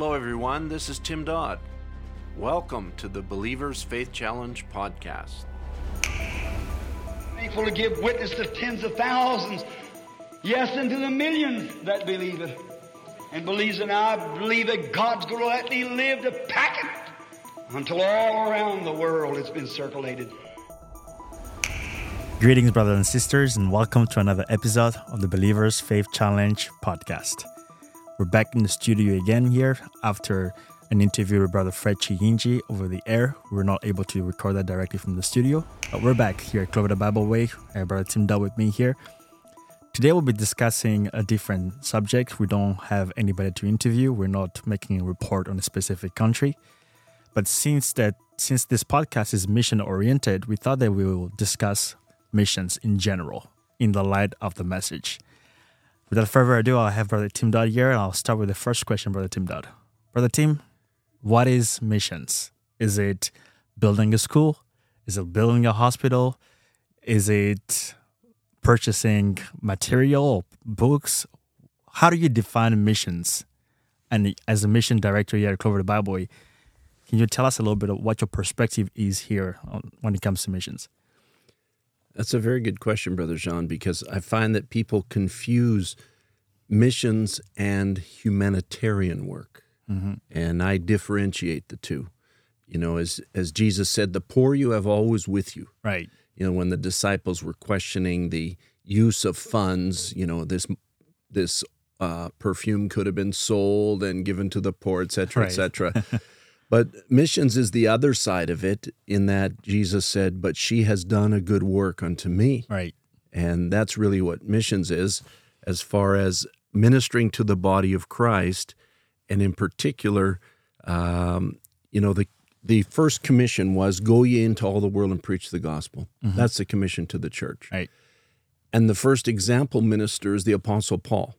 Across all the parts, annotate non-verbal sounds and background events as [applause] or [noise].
Hello, everyone. This is Tim Dodd. Welcome to the Believers Faith Challenge podcast. Faithful to give witness to tens of thousands, yes, and to the millions that believe it. And believes and I believe that God's going to let me live to pack it until all around the world it's been circulated. Greetings, brothers and sisters, and welcome to another episode of the Believers Faith Challenge podcast. We're back in the studio again here after an interview with Brother Fred Chiyinji over the air. We were not able to record that directly from the studio, but we're back here at Cloverdale Bible Way. Have Brother Tim Dodd with me here. Today we'll be discussing a different subject. We don't have anybody to interview. We're not making a report on a specific country. But since that since this podcast is mission oriented, we thought that we will discuss missions in general in the light of the message. Without further ado, I'll have Brother Tim Dodd here, and I'll start with the first question, Brother Tim Dodd. Brother Tim, what is missions? Is it building a school? Is it building a hospital? Is it purchasing material, books? How do you define missions? And as a mission director here at Cloverdale Bible, can you tell us a little bit of what your perspective is here on, when it comes to missions? That's a very good question, Brother Jean, because I find that people confuse missions and humanitarian work. Mm-hmm. And I differentiate the two. You know, as as Jesus said, the poor you have always with you. Right. You know, when the disciples were questioning the use of funds, you know, this this uh, perfume could have been sold and given to the poor, et cetera, right. et cetera. [laughs] But missions is the other side of it, in that Jesus said, But she has done a good work unto me. Right. And that's really what missions is, as far as ministering to the body of Christ. And in particular, um, you know, the the first commission was go ye into all the world and preach the gospel. Mm-hmm. That's the commission to the church. Right. And the first example minister is the apostle Paul,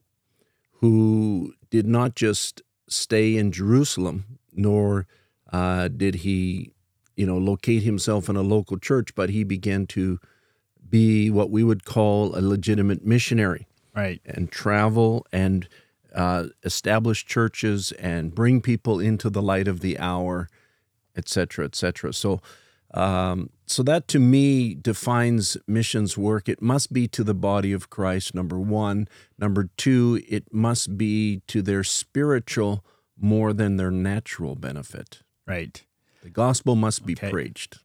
who did not just stay in Jerusalem, nor uh, did he, you know, locate himself in a local church, but he began to be what we would call a legitimate missionary. Right. And travel and uh, establish churches and bring people into the light of the hour, et cetera, et cetera. So, um, so that to me defines missions work. It must be to the body of Christ, number one. Number two, it must be to their spiritual more than their natural benefit. Right. The gospel must be okay. preached.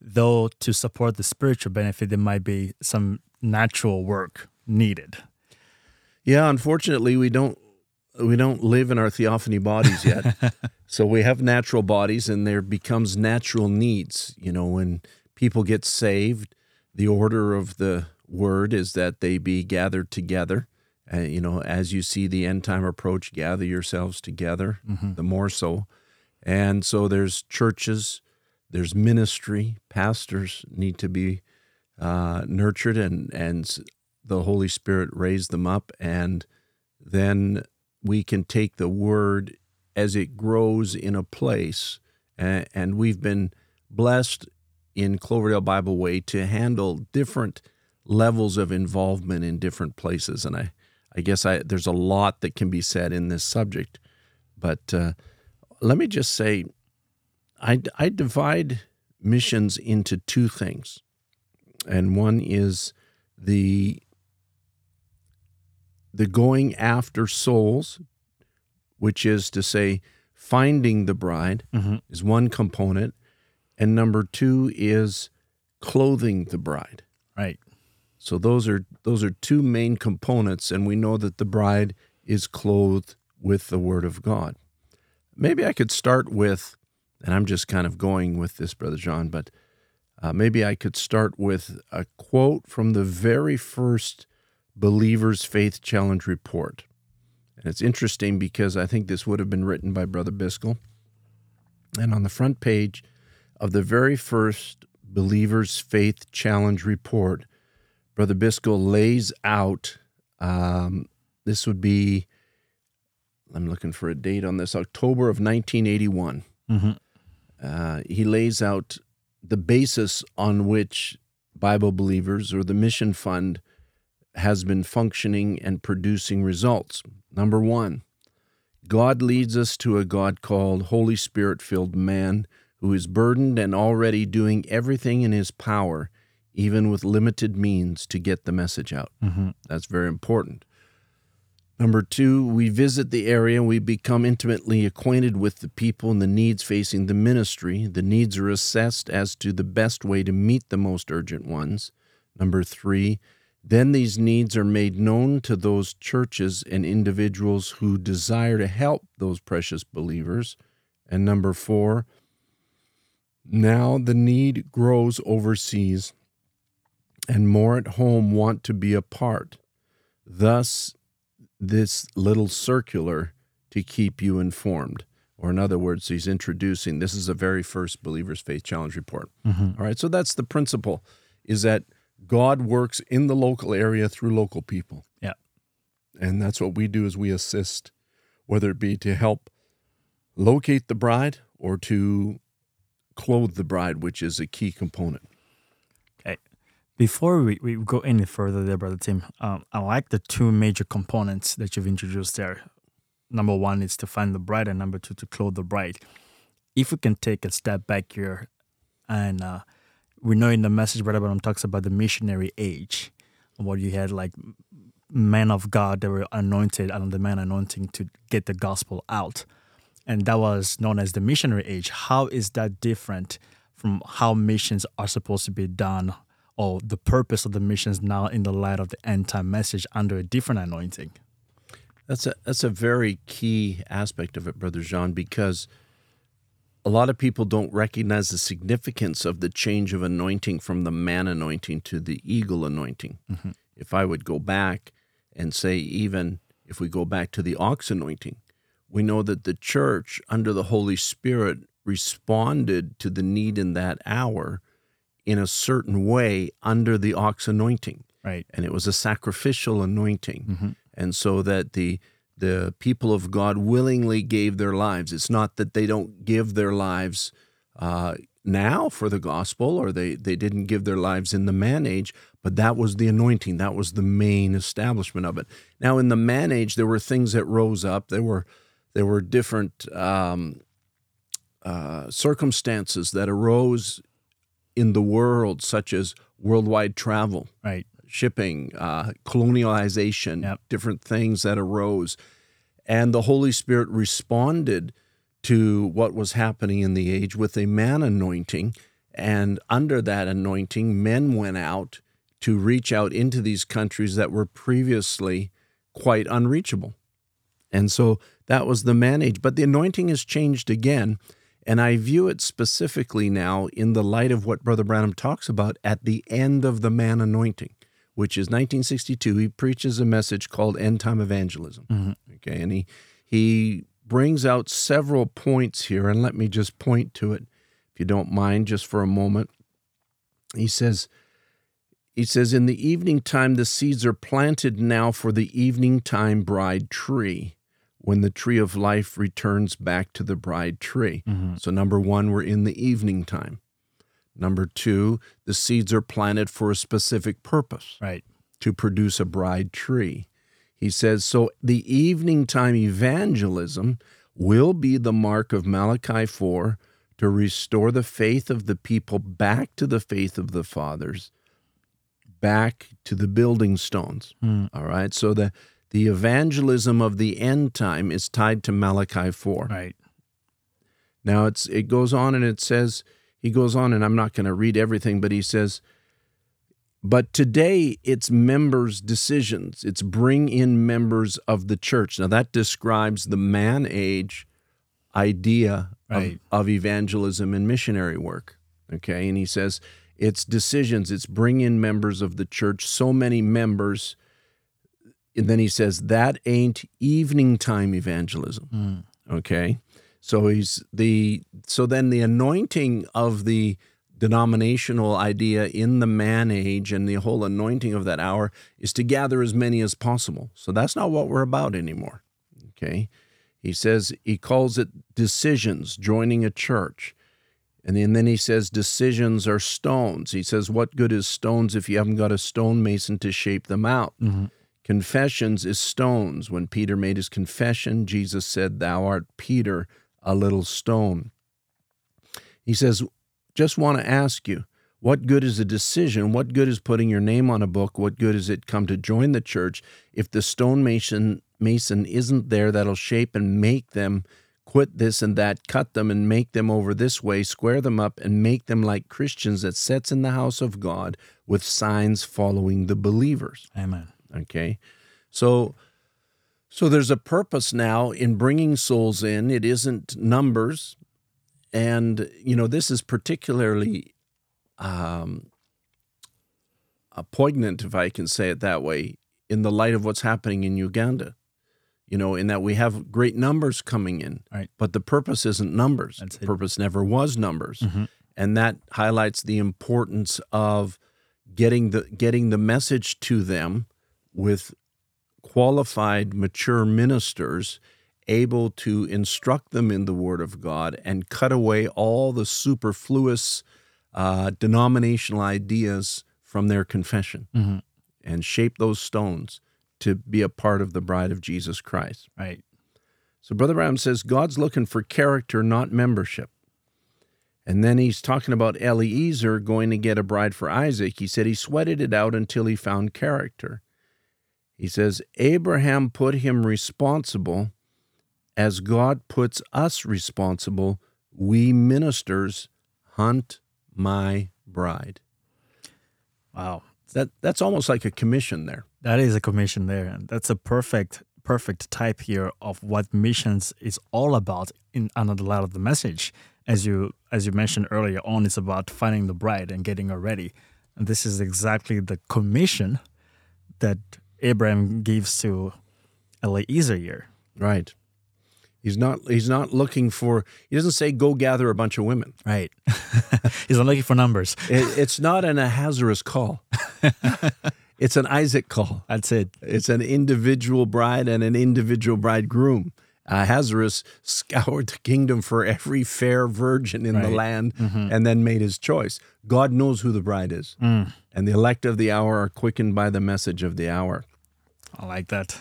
Though to support the spiritual benefit, there might be some natural work needed. Yeah, unfortunately, we don't we don't live in our theophany bodies yet. [laughs] so we have natural bodies, and there becomes natural needs. You know, when people get saved, the order of the word is that they be gathered together. Uh, you know, as you see the end time approach, gather yourselves together. Mm-hmm. The more so, and so there's churches, there's ministry, pastors need to be uh, nurtured and, and the Holy Spirit raise them up. And then we can take the word as it grows in a place. And, and we've been blessed in Cloverdale Bible Way to handle different levels of involvement in different places. And I, I guess I, there's a lot that can be said in this subject. But uh, let me just say, I, I divide missions into two things. And one is the the going after souls, which is to say, finding the bride mm-hmm. is one component, and number two is clothing the bride. Right. So those are those are two main components, and we know that the bride is clothed with the word of God maybe I could start with, and I'm just kind of going with this, Brother John, but uh, maybe I could start with a quote from the very first Believer's Faith Challenge report. And it's interesting because I think this would have been written by Brother Biscoe. And on the front page of the very first Believer's Faith Challenge report, Brother Biscoe lays out um, this would be I'm looking for a date on this, October of 1981. Mm-hmm. Uh, he lays out the basis on which Bible believers or the Mission Fund has been functioning and producing results. Number one, God leads us to a God called Holy Spirit filled man who is burdened and already doing everything in his power, even with limited means, to get the message out. That's very important. Number two, we visit the area and we become intimately acquainted with the people and the needs facing the ministry. The needs are assessed as to the best way to meet the most urgent ones. Number three, then these needs are made known to those churches and individuals who desire to help those precious believers. And number four, now the need grows overseas and more at home want to be a part. Thus, this little circular to keep you informed. Or, in other words, he's introducing this is a very first Believer's Faith Challenge report. Mm-hmm. All right, so that's the principle is that God works in the local area through local people. Yeah. And that's what we do is we assist, whether it be to help locate the bride or to clothe the bride, which is a key component. Before we, we go any further there, Brother Tim, um, I like the two major components that you've introduced there. Number one is to find the bride, and number two, to clothe the bride. If we can take a step back here, and uh, we know in the message, Brother Branham talks about the missionary age, what you had like men of God that were anointed under the man anointing to get the gospel out. And that was known as the missionary age. How is that different from how missions are supposed to be done or the purpose of the missions now in the light of the end time message under a different anointing? That's a that's a very key aspect of it, Brother Jean, because a lot of people don't recognize the significance of the change of anointing from the man anointing to the eagle anointing. Mm-hmm. If I would go back and say, even if we go back to the ox anointing, we know that the church under the Holy Spirit responded to the need in that hour in a certain way under the ox anointing. Right. and it was a sacrificial anointing. And so that the the people of god willingly gave their lives. It's not that they don't give their lives uh, now for the gospel or they they didn't give their lives in the man age but that was the anointing. That was the main establishment of it. Now in the man age there were things that rose up. There were there were different um, uh, circumstances that arose in the world such as worldwide travel Right. shipping, uh, colonialization, Yep. different things that arose. And the Holy Spirit responded to what was happening in the age with a man anointing. And under that anointing, men went out to reach out into these countries that were previously quite unreachable. And so that was the man age. But the anointing has changed again. And I view it specifically now in the light of what Brother Branham talks about at the end of the man anointing, which is 1962. He preaches a message called End Time Evangelism. Mm-hmm. Okay. And he, he brings out several points here. And let me just point to it, if you don't mind, just for a moment. He says, he says, In the evening time, the seeds are planted now for the evening time bride tree when the tree of life returns back to the bride tree. Mm-hmm. So, number one, we're in the evening time. Number two, the seeds are planted for a specific purpose Right. to produce a bride tree. He says, so the evening time evangelism will be the mark of Malachi 4 to restore the faith of the people back to the faith of the fathers, back to the building stones. Hmm. All right. So the, the evangelism of the end time is tied to Malachi 4. Right. Now it's it goes on and it says he goes on and I'm not going to read everything but he says but today it's members decisions it's bring in members of the church now that describes the man age idea Right. of, of evangelism and missionary work okay and he says it's decisions it's bring in members of the church so many members and then he says that ain't evening time evangelism. Hmm. Okay. So he's the so then the anointing of the denominational idea in the man age and the whole anointing of that hour is to gather as many as possible. So that's not what we're about anymore. Okay. He says he calls it decisions joining a church. And then, then he says decisions are stones. He says what good is stones if you haven't got a stonemason to shape them out mm-hmm. Confessions is stones. When Peter made his confession, Jesus said, Thou art Peter, a little stone. He says, Just want to ask you, what good is a decision? What good is putting your name on a book? What good is it come to join the church if the stonemason mason isn't there that'll shape and make them quit this and that, cut them and make them over this way, square them up and make them like Christians that sets in the house of God with signs following the believers. Amen. Okay. So so there's a purpose now in bringing souls in. It isn't numbers. And you know, this is particularly um, poignant, if I can say it that way, in the light of what's happening in Uganda. You know, in that we have great numbers coming in, Right. but the purpose isn't numbers. That's the it. purpose never was numbers, Mhm. and that highlights the importance of getting the getting the message to them with qualified, mature ministers able to instruct them in the Word of God and cut away all the superfluous uh, denominational ideas from their confession Mhm. and shape those stones to be a part of the bride of Jesus Christ. Right. So Brother Branham says God's looking for character, not membership. And then he's talking about Eliezer going to get a bride for Isaac. He said he sweated it out until he found character. He says Abraham put him responsible as God puts us responsible. We ministers hunt my bride. Wow. That that's almost like a commission there. That is a commission there. and That's a perfect perfect type here of what missions is all about in another light of the message. As you as you mentioned earlier on, it's about finding the bride and getting her ready. And this is exactly the commission that Abraham gives to Eliezer here. Right. He's not he's not looking for he doesn't say go gather a bunch of women. Right. [laughs] He's not looking for numbers. It, it's not an Ahasuerus call. [laughs] it's an Isaac call. That's it. It's an individual bride and an individual bridegroom. Ahasuerus scoured the kingdom for every fair virgin in the Right. land mm-hmm. and then made his choice. God knows who the bride is. Mm. And the elect of the hour are quickened by the message of the hour. I like that.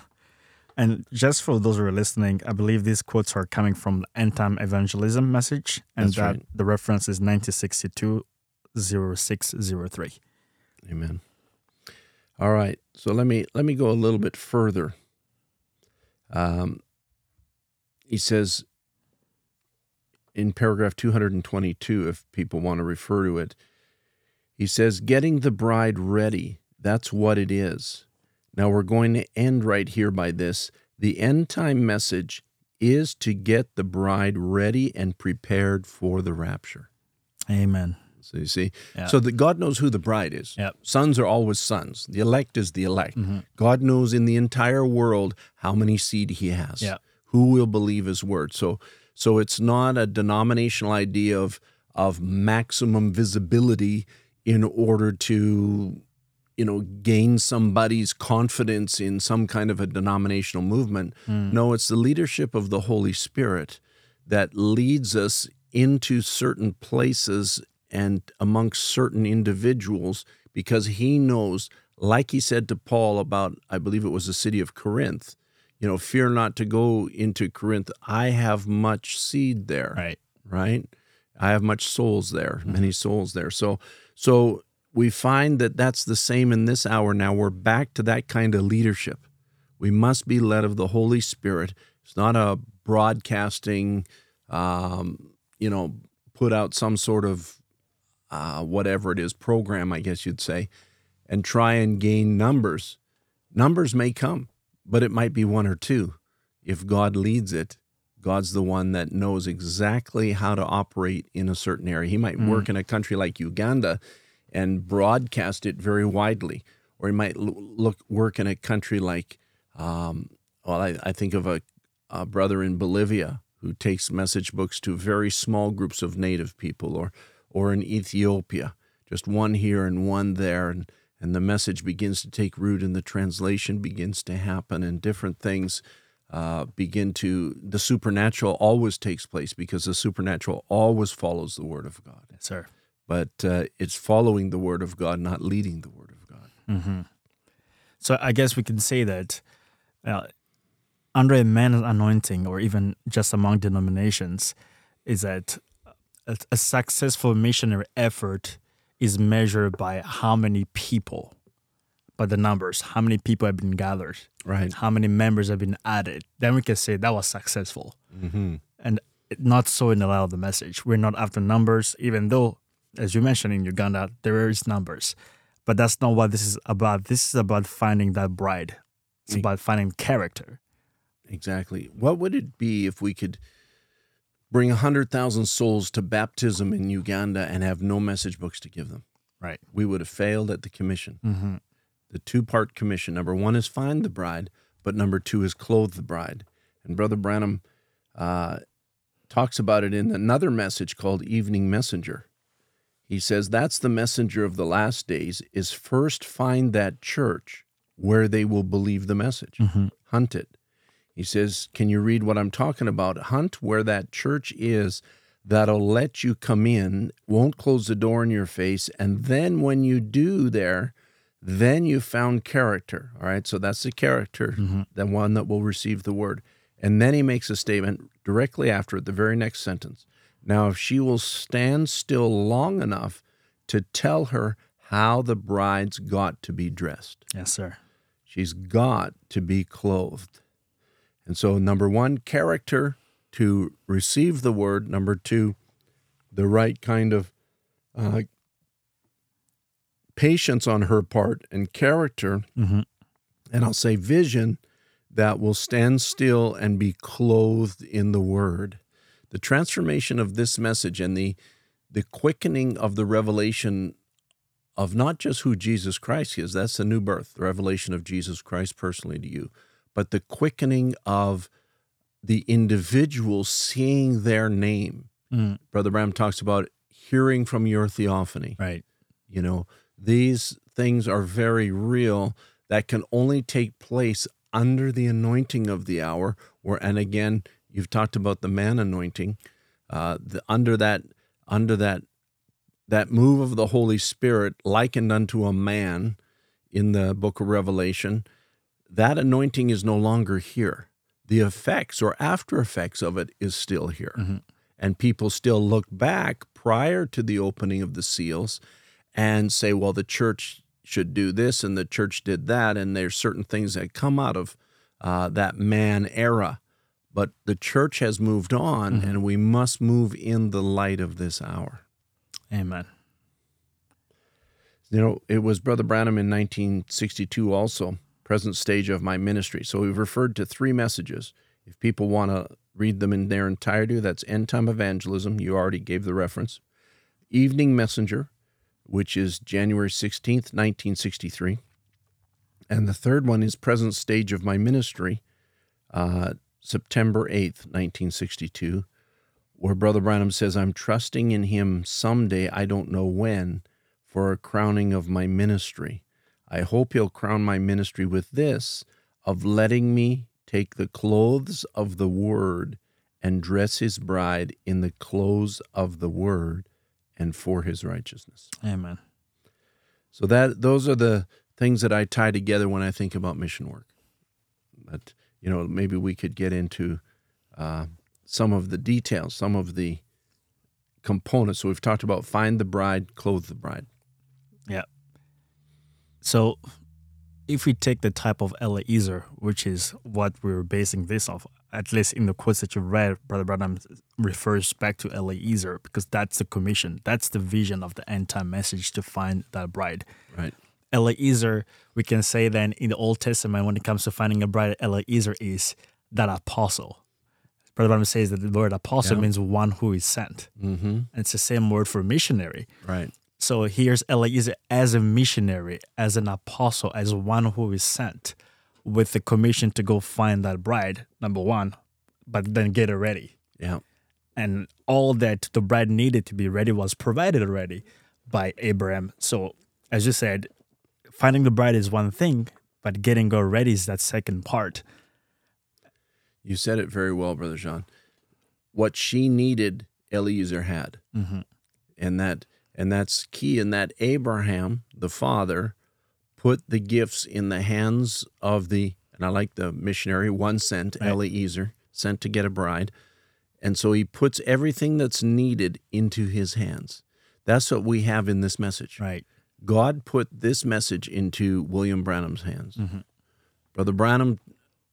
And just for those who are listening, I believe these quotes are coming from the End Time Evangelism message, and That's that right. the reference is 1962 0603. Amen. All right. So let me let me go a little bit further. Um, he says in paragraph 222, if people want to refer to it, he says, getting the bride ready. That's what it is. Now we're going to end right here by this. The end time message is to get the bride ready and prepared for the rapture. Amen. So you see, Yeah. so that God knows who the bride is. Yep. Sons are always sons. The elect is the elect. Mm-hmm. God knows in the entire world how many seed He has. Yep. Who will believe His word? So, so it's not a denominational idea of of maximum visibility in order to, you know, gain somebody's confidence in some kind of a denominational movement. Hmm. No, it's the leadership of the Holy Spirit that leads us into certain places and amongst certain individuals because he knows, like he said to Paul about, I believe it was the city of Corinth, you know, fear not to go into Corinth. I have much seed there Right. right? I have much souls there, hmm. many souls there. So, so we find that that's the same in this hour. Now we're back to that kind of leadership. We must be led of the Holy Spirit. It's not a broadcasting, um, you know, put out some sort of uh, whatever it is program, I guess you'd say, and try and gain numbers. Numbers may come, but it might be one or two. If God leads it, God's the one that knows exactly how to operate in a certain area. He might work in a country like Uganda and broadcast it very widely, or he might look work in a country like, um, well, I, I think of a, a brother in Bolivia who takes message books to very small groups of native people, or or in Ethiopia, just one here and one there, and and the message begins to take root, and the translation begins to happen, and different things uh, begin to the supernatural always takes place because the supernatural always follows the word of God. Yes, sir. But uh, it's following the word of God, not leading the word of God. Mm-hmm. So I guess we can say that uh, under a man's anointing, or even just among denominations, is that a, a successful missionary effort is measured by how many people, by the numbers, how many people have been gathered, Right. how many members have been added. Then we can say that was successful. Mm-hmm. And not so in a lot of the message. We're not after numbers, even though, as you mentioned in Uganda, there is numbers. But that's not what this is about. This is about finding that bride. It's about finding character. Exactly. What would it be if we could bring 100,000 souls to baptism in Uganda and have no message books to give them? Right. We would have failed at the commission. Mm-hmm. The two part commission number one is find the bride, but number two is clothe the bride. And Brother Branham uh, talks about it in another message called Evening Messenger. He says that's the messenger of the last days is first find that church where they will believe the message. Mm-hmm. Hunt it. He says, Can you read what I'm talking about? Hunt where that church is that'll let you come in, won't close the door in your face. And then when you do there, then you found character. All right. So that's the character, the one that will receive the word. And then he makes a statement directly after it, the very next sentence. Now, if she will stand still long enough to tell her how the bride's got to be dressed. Yes, sir. She's got to be clothed. And so, number one, character to receive the word. Number two, the right kind of uh, patience on her part and character. Mm-hmm. And I'll say vision that will stand still and be clothed in the word. The transformation of this message and the, the quickening of the revelation of not just who Jesus Christ is, that's the new birth, the revelation of Jesus Christ personally to you, but the quickening of the individual seeing their name. Mm. Brother Branham talks about hearing from your theophany. Right. You know, these things are very real that can only take place under the anointing of the hour. Where, and again, you've talked about the man anointing. Uh, the, under that, under that, that move of the Holy Spirit, likened unto a man in the Book of Revelation, that anointing is no longer here. The effects or after effects of it is still here, and people still look back prior to the opening of the seals and say, well, the church should do this and the church did that. And there's certain things that come out of uh, that man era. But the church has moved on and we must move in the light of this hour. Amen. You know, it was Brother Branham in 1962 also, present stage of my ministry. So we've referred to three messages. If people want to read them in their entirety, that's End Time Evangelism. You already gave the reference. Evening Messenger, which is January 16th, 1963. And the third one is Present Stage of My Ministry, uh, September 8th, 1962, where Brother Branham says, I'm trusting in him someday, I don't know when, for a crowning of my ministry. I hope he'll crown my ministry with this of letting me take the clothes of the word and dress his bride in the clothes of the word and for his righteousness. Amen. So that those are the things that I tie together when I think about mission work. But you know, maybe we could get into uh, some of the details, some of the components. So we've talked about find the bride, clothe the bride. Yeah. So, if we take the type of Eliezer, which is what we're basing this off, at least in the quotes that you read, Brother Branham refers back to Eliezer because that's the commission, that's the vision of the end time message to find that bride. Right. Eliezer, we can say then in the Old Testament, when it comes to finding a bride, Eliezer is that apostle. Brother Branham says that the word apostle Yeah. means one who is sent. Mm-hmm. And it's the same word for missionary. Right. So here's Eliezer as a missionary, as an apostle, as one who is sent with the commission to go find that bride, number one, but then get her ready. Yeah. And all that the bride needed to be ready was provided already by Abraham. So, as you said, finding the bride is one thing, but getting her ready is that second part. You said it very well, Brother John. What she needed, Eliezer had. Mm-hmm. and that and that's key in that Abraham the father put the gifts in the hands of the, and I like the missionary, one sent, Right. Eliezer, sent to get a bride. And so he puts everything that's needed into his hands. That's what we have in this message. Right. God put this message into William Branham's hands. Mm-hmm. Brother Branham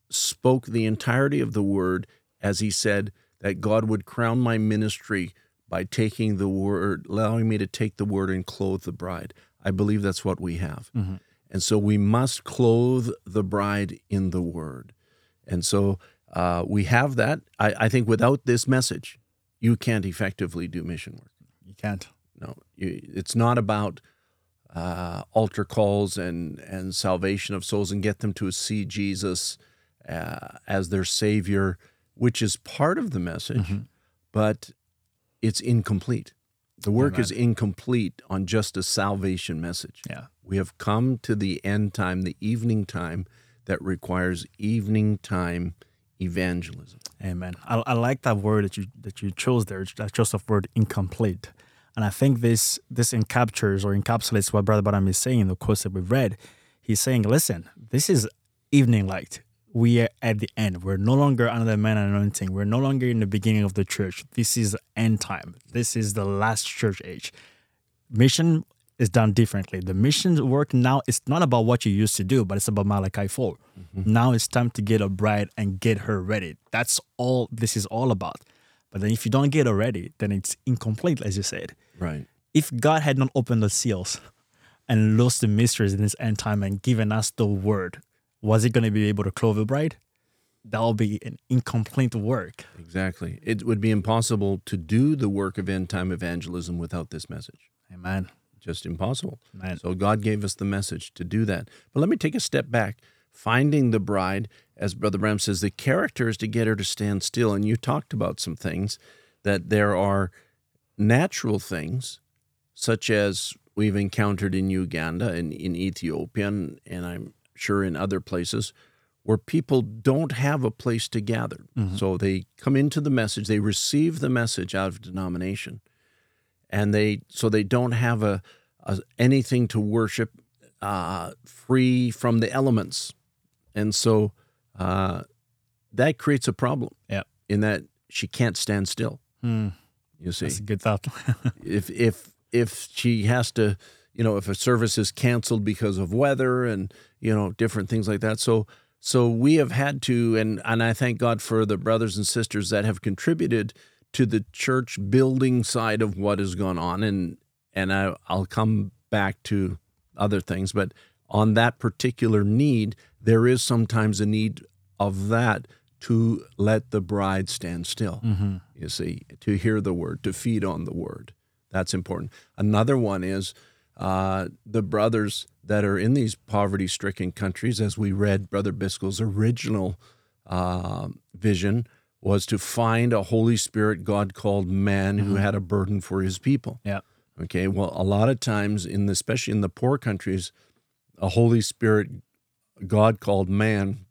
spoke the entirety of the word as he said that God would crown my ministry by taking the word, allowing me to take the word and clothe the bride. I believe that's what we have. Mm-hmm. And so we must clothe the bride in the word. And so uh, we have that. I, I think without this message, you can't effectively do mission work. You can't. No, you, it's not about uh, altar calls and and salvation of souls and get them to see Jesus uh, as their Savior, which is part of the message, but it's incomplete. The work is incomplete on just a salvation message. Yeah. We have come to the end time, the evening time that requires evening time evangelism. Amen. I, I like that word that you that you chose there. That Joseph word incomplete, and I think this this encaptures or encapsulates what Brother Branham is saying in the quotes that we've read. He's saying, "Listen, this is evening light. We are at the end. We're no longer under the man anointing. We're no longer in the beginning of the church. This is end time. This is the last church age. Mission is done differently. The mission work now is not about what you used to do, but it's about Malachi 4. Mm-hmm. Now it's time to get a bride and get her ready. That's all this is all about. But then if you don't get her ready, then it's incomplete, as you said. Right. If God had not opened the seals and lost the mysteries in this end time and given us the word, was he going to be able to clothe the bride? That will be an incomplete work. Exactly. It would be impossible to do the work of end time evangelism without this message. Amen. Just impossible. Amen. So God gave us the message to do that. But let me take a step back. Finding the bride, as Brother Branham says, the character is to get her to stand still. And you talked about some things that there are natural things, such as we've encountered in Uganda and in Ethiopia, and, and I'm sure in other places, where people don't have a place to gather. Mm-hmm. So they come into the message, they receive the message out of denomination, and they so they don't have a, a anything to worship uh, free from the elements, and so uh, that creates a problem. Yeah. in that she can't stand still. You see, That's a good thought. [laughs] if if if she has to, you know, if a service is canceled because of weather and you know different things like that. So so we have had to, and and I thank God for the brothers and sisters that have contributed to the church building side of what has gone on, and and I, I'll come back to other things, but on that particular need, there is sometimes a need of that to let the bride stand still. You see, to hear the word, to feed on the word. That's important. Another one is uh, the brothers that are in these poverty stricken countries, as we read Brother Biscoe's original uh, vision, was to find a Holy Spirit God called man who mm-hmm. had a burden for his people. yeah. Okay, well, a lot of times, in the, especially in the poor countries, a Holy Spirit God called man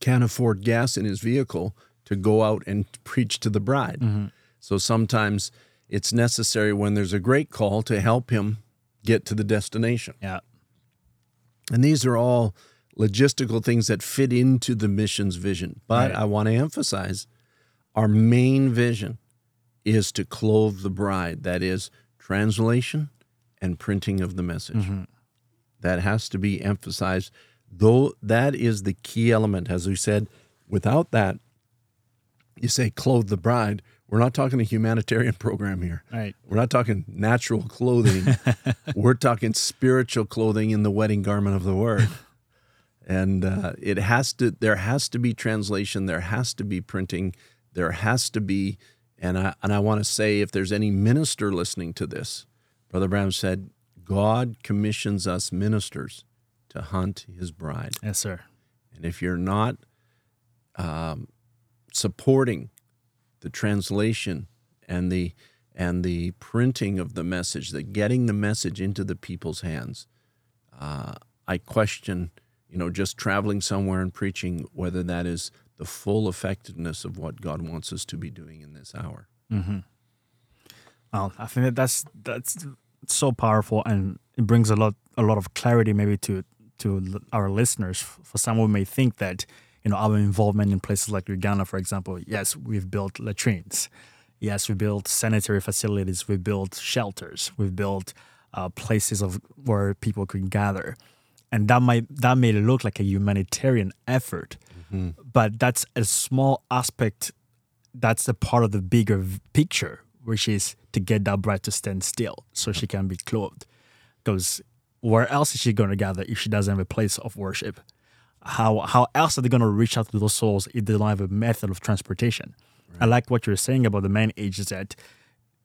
can't afford gas in his vehicle to go out and [laughs] preach to the bride. Mm-hmm. So sometimes it's necessary when there's a great call to help him get to the destination. Yeah. And these are all logistical things that fit into the mission's vision. But Right. I want to emphasize our main vision is to clothe the bride. That is translation and printing of the message. Mm-hmm. That has to be emphasized. Though that is the key element, as we said, without that, you say clothe the bride. We're not talking a humanitarian [laughs] program here. Right. We're not talking natural clothing. [laughs] We're talking spiritual clothing in the wedding garment of the word. And uh, it has to. There has to be translation. There has to be printing. There has to be. And I and I want to say, if there's any minister listening to this, Brother Branham said, God commissions us ministers to hunt His bride. Yes, sir. And if you're not um, supporting the translation and the and the printing of the message, the getting the message into the people's hands, uh, I question, you know, just traveling somewhere and preaching whether that is the full effectiveness of what God wants us to be doing in this hour. Well, I think that that's that's so powerful and it brings a lot a lot of clarity maybe to to our listeners. For some who may think that you know our involvement in places like Uganda, for example, yes, we've built latrines, yes, we built sanitary facilities, we built shelters, we've built uh, places of where people could gather, and that might that may look like a humanitarian effort, mm-hmm. but that's a small aspect. That's a part of the bigger picture, which is to get that bride to stand still so she can be clothed. Because where else is she going to gather if she doesn't have a place of worship? How how else are they going to reach out to those souls if they don't have a method of transportation? I like what you're saying about the man age is that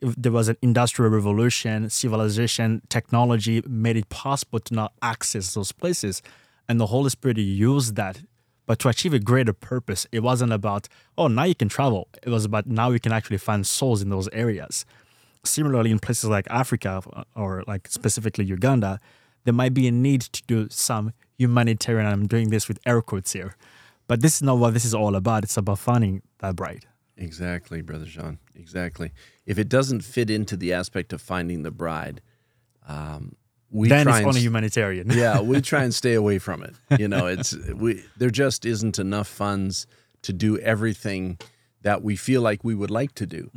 there was an industrial revolution, civilization, technology made it possible to now access those places. And the Holy Spirit used that, but to achieve a greater purpose. It wasn't about, oh, now you can travel. It was about now you can actually find souls in those areas. Similarly, in places like Africa uh, or like specifically Uganda, there might be a need to do some humanitarian. I'm doing this with air quotes here. But this is not what this is all about. It's about finding that bride. Exactly, Brother John. Exactly. If it doesn't fit into the aspect of finding the bride, um, we then try it's and only s- humanitarian. [laughs] yeah, we try and [laughs] stay away from it. You know, it's we there just isn't enough funds to do everything that we feel like we would like to do.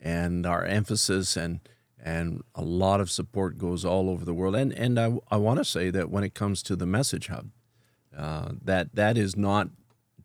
And our emphasis and and a lot of support goes all over the world. And and I I want to say that when it comes to the message hub, uh, that that is not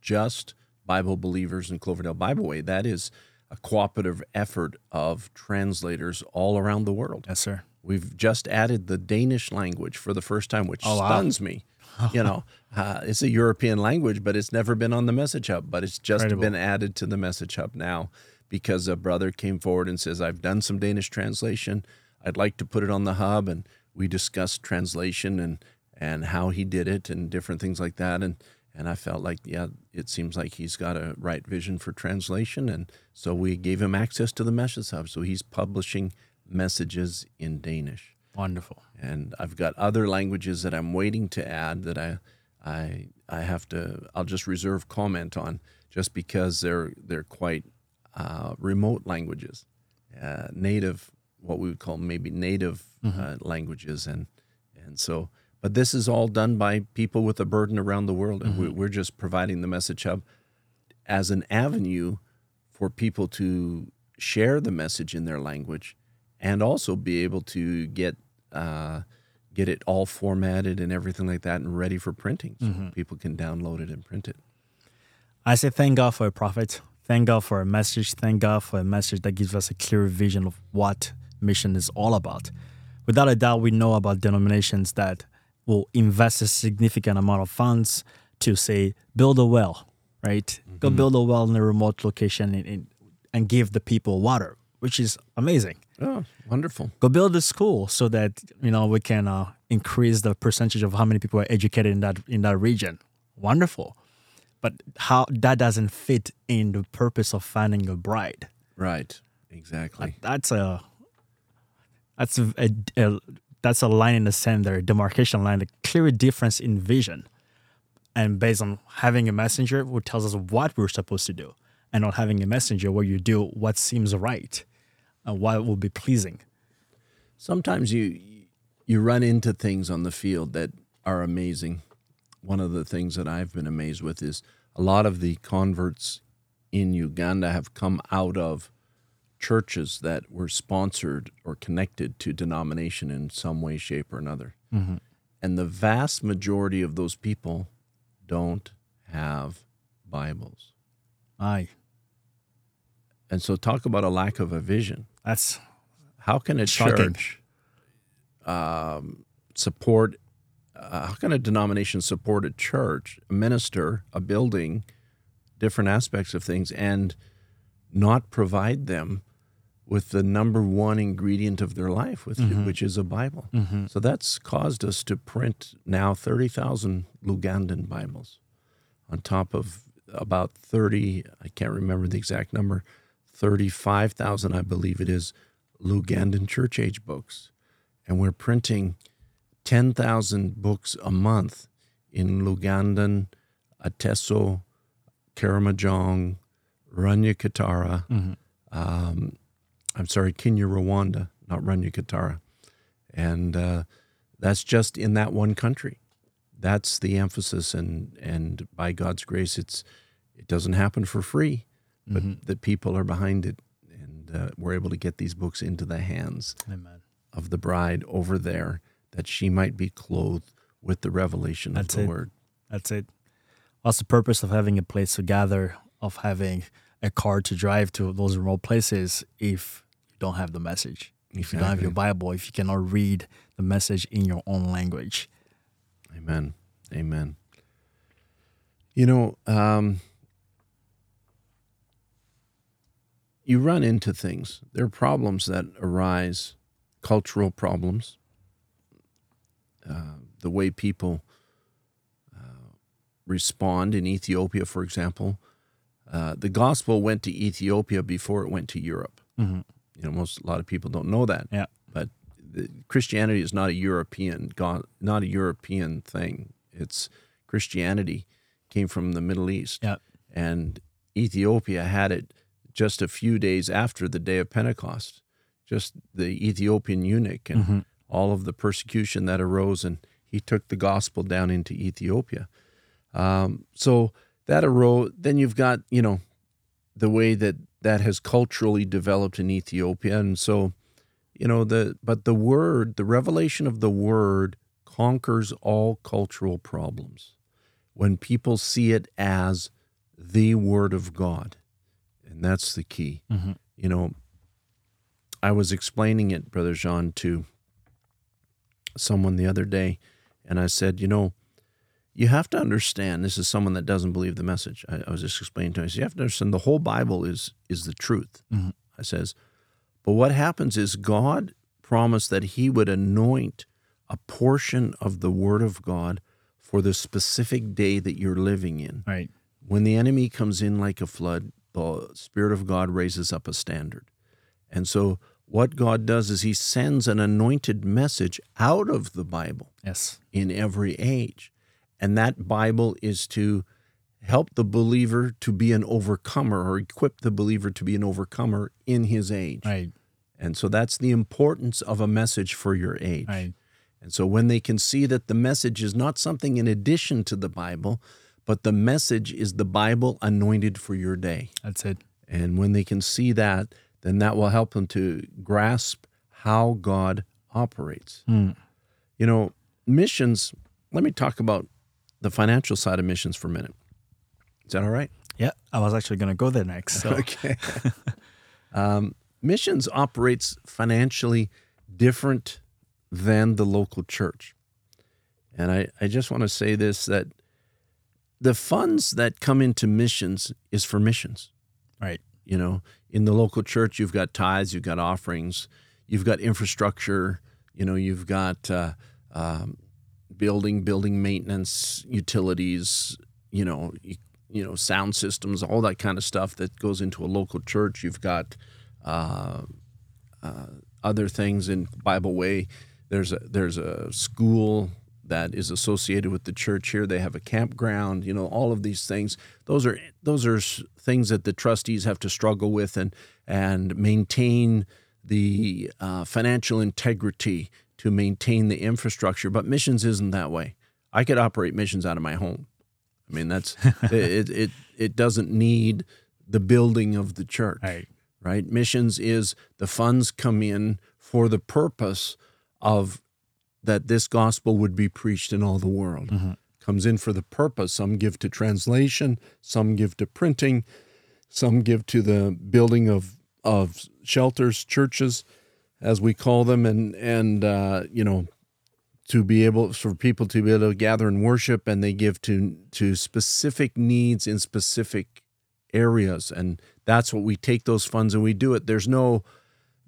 just Bible believers in Cloverdale Bible Way. That is a cooperative effort of translators all around the world. Yes, sir. We've just added the Danish language for the first time, which Oh, wow. stuns me. [laughs] You know, uh, it's a European language, but it's never been on the Message Hub. But it's just Incredible. been added to the Message Hub now because a brother came forward and says, "I've done some Danish translation. I'd like to put it on the hub." And we discussed translation and and how he did it and different things like that. And and I felt like, yeah, it seems like he's got a right vision for translation. And so we gave him access to the Message Hub. So he's publishing messages in Danish Wonderful. and I've got other languages that I'm waiting to add that I I I have to I'll just reserve comment on just because they're they're quite uh, remote languages, uh, native what we would call maybe native uh, languages and and so but this is all done by people with a burden around the world and we, we're just providing the message hub as an avenue for people to share the message in their language and also be able to get uh, get it all formatted and everything like that and ready for printing so people can download it and print it. I say thank God for a prophet. Thank God for a message. Thank God for a message that gives us a clear vision of what mission is all about. Without a doubt, we know about denominations that will invest a significant amount of funds to say build a well, right? Go build a well in a remote location and, and, give the people water, which is amazing. Oh, wonderful. Go build a school so that you know we can uh, increase the percentage of how many people are educated in that in that region. Wonderful, but how that doesn't fit in the purpose of finding a bride. Right. Exactly. That's a that's a, a, a that's a line in the there, demarcation line, a clear difference in vision, and based on having a messenger who tells us what we're supposed to do, and not having a messenger where you do what seems right, and what will be pleasing. Sometimes you you run into things on the field that are amazing. One of the things that I've been amazed with is a lot of the converts in Uganda have come out of churches that were sponsored or connected to denomination in some way, shape, or another. And the vast majority of those people don't have Bibles. Aye, And so, talk about a lack of a vision. that's How can a Shocking. church um, support? Uh, how can a denomination support a church, a minister, a building, different aspects of things, and not provide them with the number one ingredient of their life, with, mm-hmm. which is a Bible? Mm-hmm. So that's caused us to print now thirty thousand Lugandan Bibles, on top of about thirty. I can't remember the exact number. Thirty-five thousand, I believe it is, Lugandan church age books, and we're printing ten thousand books a month in Lugandan, Ateso, Karamojong, Ranya Katara. Mm-hmm. Um, I'm sorry, Kinyarwanda, not Runyakitara. and uh, that's just in that one country. That's the emphasis, and and by God's grace, it's it doesn't happen for free, but Mm-hmm. the people are behind it, and uh, we're able to get these books into the hands Amen. of the bride over there, that she might be clothed with the revelation That's of the it. word. That's it. What's the purpose of having a place to gather, of having a car to drive to those remote places if don't have the message? If you don't have your Bible, if you cannot read the message in your own language. Amen. Amen. You know, um, you run into things. There are problems that arise, cultural problems, uh, the way people uh, respond in Ethiopia, for example. Uh, the gospel went to Ethiopia before it went to Europe. Mhm. You know, most a lot of people don't know that. Yeah. But the, Christianity is not a European God, not a European thing. It's Christianity came from the Middle East, Yeah. and Ethiopia had it just a few days after the day of Pentecost. Just the Ethiopian eunuch and Mm-hmm. all of the persecution that arose, and he took the gospel down into Ethiopia. Um, so that arose. Then you've got you know the way that that has culturally developed in Ethiopia, and so you know the but the word, the revelation of the word, conquers all cultural problems when people see it as the word of God, and that's the key. Mhm. You know, I was explaining it, Brother Jean, to someone the other day, and I said, you know, you have to understand. This is someone that doesn't believe the message. I, I was just explaining to him. I said, you have to understand the whole Bible is is the truth. Mhm. I says, but what happens is God promised that He would anoint a portion of the Word of God for the specific day that you're living in. Right. When the enemy comes in like a flood, the Spirit of God raises up a standard. And so, what God does is He sends an anointed message out of the Bible Yes. in every age. And that Bible is to help the believer to be an overcomer or equip the believer to be an overcomer in his age. Right. And so that's the importance of a message for your age. Right. And so when they can see that the message is not something in addition to the Bible, but the message is the Bible anointed for your day. That's it. And when they can see that, then that will help them to grasp how God operates. Hmm. You know, missions, let me talk about the financial side of missions for a minute. Is that all right? Yeah. I was actually going to go there next. So, [laughs] Okay. um, missions operates financially different than the local church. And I, I just want to say this that the funds that come into missions is for missions. right. You know, in the local church, you've got tithes, you've got offerings, you've got infrastructure, you know, you've got uh, um, building, building maintenance, utilities, you know, you, you know, sound systems, all that kind of stuff that goes into a local church. You've got uh, uh, other things in Bible Way. There's a there's a school that is associated with the church here. They have a campground. You know, all of these things. Those are those are things that the trustees have to struggle with and and maintain the uh, financial integrity to maintain the infrastructure. But missions isn't that way. I could operate missions out of my home. I mean, that's [laughs] it. It it doesn't need the building of the church Right. right? Missions is the funds come in for the purpose of that this gospel would be preached in all the world. Mm-hmm. Comes in for the purpose. Some give to translation, some give to printing, some give to the building of of shelters, churches, as we call them, and and uh, you know to be able for people to be able to gather and worship, and they give to to specific needs in specific areas. And that's what we take those funds and we do it. There's no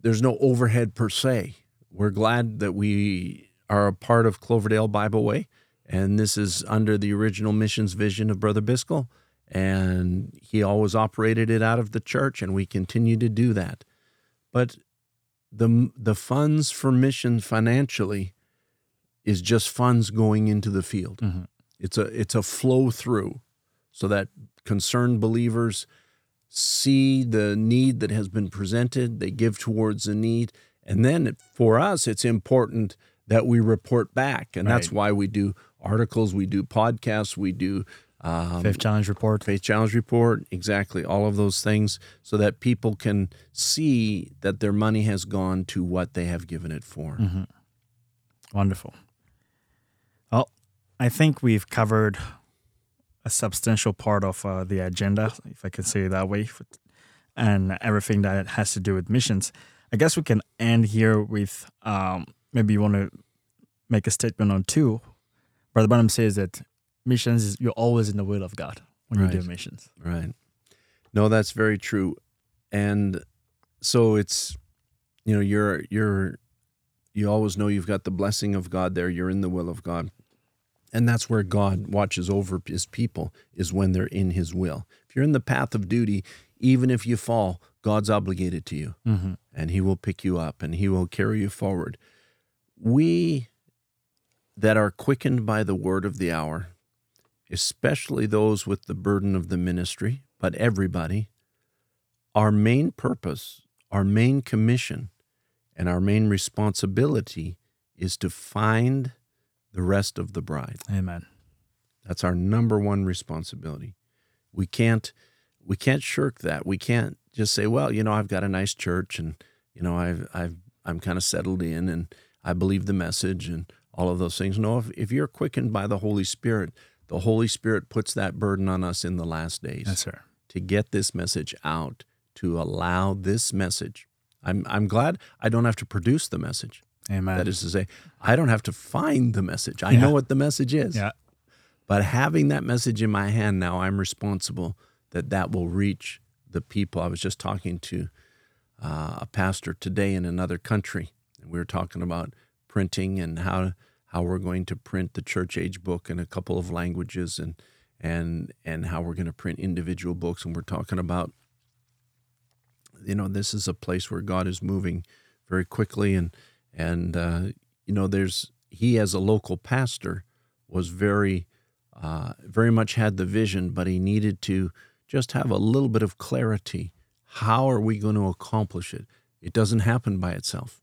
there's no overhead per se. We're glad that we are a part of cloverdale bible way and this is under the original missions vision of brother biscoe and he always operated it out of the church and we continue to do that. But the the funds for mission financially is just funds going into the field Mhm. it's a it's a flow through so that concerned believers see the need that has been presented, they give towards the need, And then for us, it's important that we report back. And that's why we do articles, we do podcasts, we do um, Faith Challenge report. Faith Challenge Report, exactly, all of those things, so that people can see that their money has gone to what they have given it for. Mm-hmm. Wonderful. Well, I think we've covered a substantial part of uh, the agenda, if I can say it that way, and everything that has to do with missions. I guess we can end here with um, maybe you want to make a statement on two. Brother Branham says that missions is you're always in the will of God when you do missions. Right. No, that's very true. And so it's you know, you're you're you always know you've got the blessing of God there, you're in the will of God. And that's where God watches over his people is when they're in his will. If you're in the path of duty, even if you fall, God's obligated to you Mm-hmm. and he will pick you up and he will carry you forward. We that are quickened by the word of the hour, especially those with the burden of the ministry, but everybody, our main purpose, our main commission, and our main responsibility is to find the rest of the bride. Amen. That's our number one responsibility. We can't we can't shirk that. We can't just say, well, you know, I've got a nice church and you know, I've I've I'm kind of settled in and I believe the message and all of those things. No, if, if you're quickened by the Holy Spirit, the Holy Spirit puts that burden on us in the last days Yes, sir. to get this message out, to allow this message. I'm I'm glad I don't have to produce the message. Amen. That is to say, I don't have to find the message. I Yeah. know what the message is. yeah. But having that message in my hand now, I'm responsible that that will reach the people. I was just talking to uh, a pastor today in another country, and we were talking about printing and how how we're going to print the church age book in a couple of languages, and and and how we're going to print individual books. And we're talking about, you know, this is a place where God is moving very quickly, and and uh, you know, there's he as a local pastor was very uh, very much had the vision, but he needed to just have a little bit of clarity. How are we going to accomplish it? It doesn't happen by itself.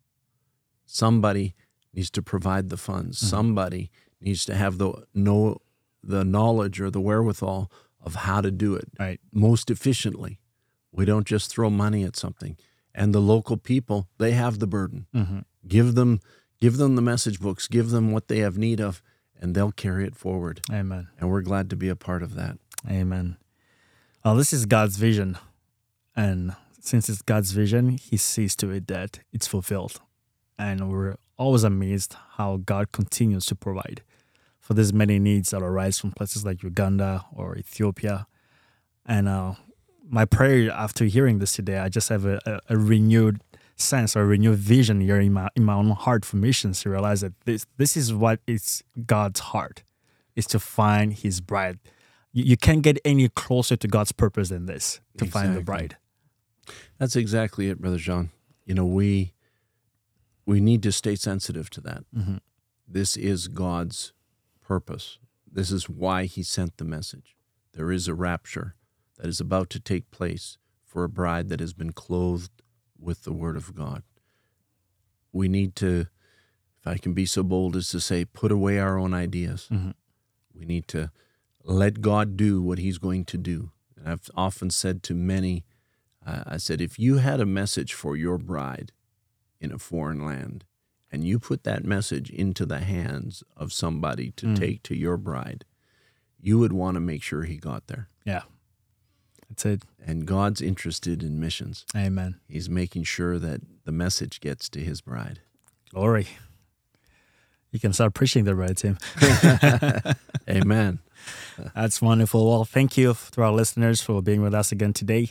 Somebody needs to provide the funds. Somebody needs to have the know the knowledge or the wherewithal of how to do it Right. most efficiently. We don't just throw money at something. And the local people, they have the burden. Mm-hmm. Give them give them the message books, give them what they have need of, and they'll carry it forward. Amen. And we're glad to be a part of that. Amen. Well, this is God's vision. And since it's God's vision, He sees to it that it's fulfilled. And we're always amazed how God continues to provide for these many needs that arise from places like Uganda or Ethiopia. And uh, my prayer after hearing this today, I just have a, a, a renewed sense or a renewed vision here in my in my own heart for missions to realize that this this is what is God's heart is to find his bride. You, you can't get any closer to God's purpose than this to find the bride. That's exactly it, Brother John. You know, we we need to stay sensitive to that. Mhm. This is God's purpose. This is why he sent the message. There is a rapture that is about to take place for a bride that has been clothed with the word of God. We need to, if I can be so bold as to say, put away our own ideas. Mhm. We need to let God do what he's going to do. And I've often said to many, uh, I said, if you had a message for your bride in a foreign land, and you put that message into the hands of somebody to Mm. take to your bride, you would want to make sure he got there. Yeah. That's it. And God's interested in missions. Amen. He's making sure that the message gets to his bride. Glory. You can start preaching the bride, Tim. [laughs] Amen. [laughs] That's wonderful. Well, thank you to our listeners for being with us again today.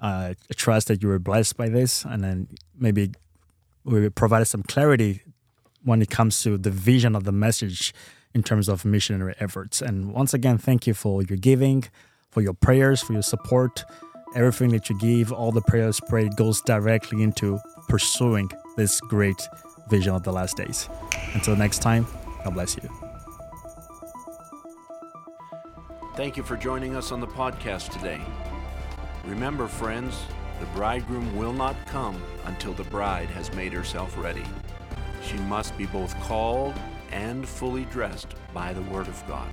Uh, I trust that you were blessed by this, and then maybe we provided some clarity when it comes to the vision of the message in terms of missionary efforts. And once again, thank you for your giving, for your prayers, for your support. Everything that you give, all the prayers prayed, goes directly into pursuing this great vision of the last days. Until next time, God bless you. Thank you for joining us on the podcast today. Remember, friends, The bridegroom will not come until the bride has made herself ready. She must be both called and fully dressed by the Word of God.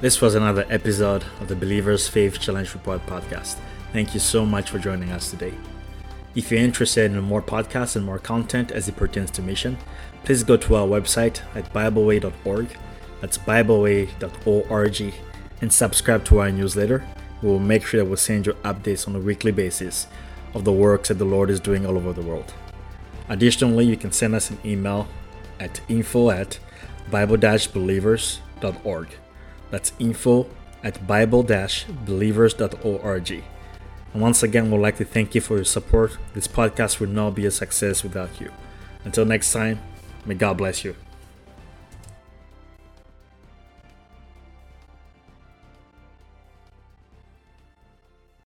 This was another episode of the Believers Faith Challenge Report podcast. Thank you so much for joining us today. If you're interested in more podcasts and more content as it pertains to mission, please go to our website at BibleWay.org. That's BibleWay.org and subscribe to our newsletter. We will make sure that we'll send you updates on a weekly basis of the works that the Lord is doing all over the world. Additionally, you can send us an email at info at bible-believers.org. That's info at bible-believers.org. And once again, we'd like to thank you for your support. This podcast would not be a success without you. Until next time, may God bless you.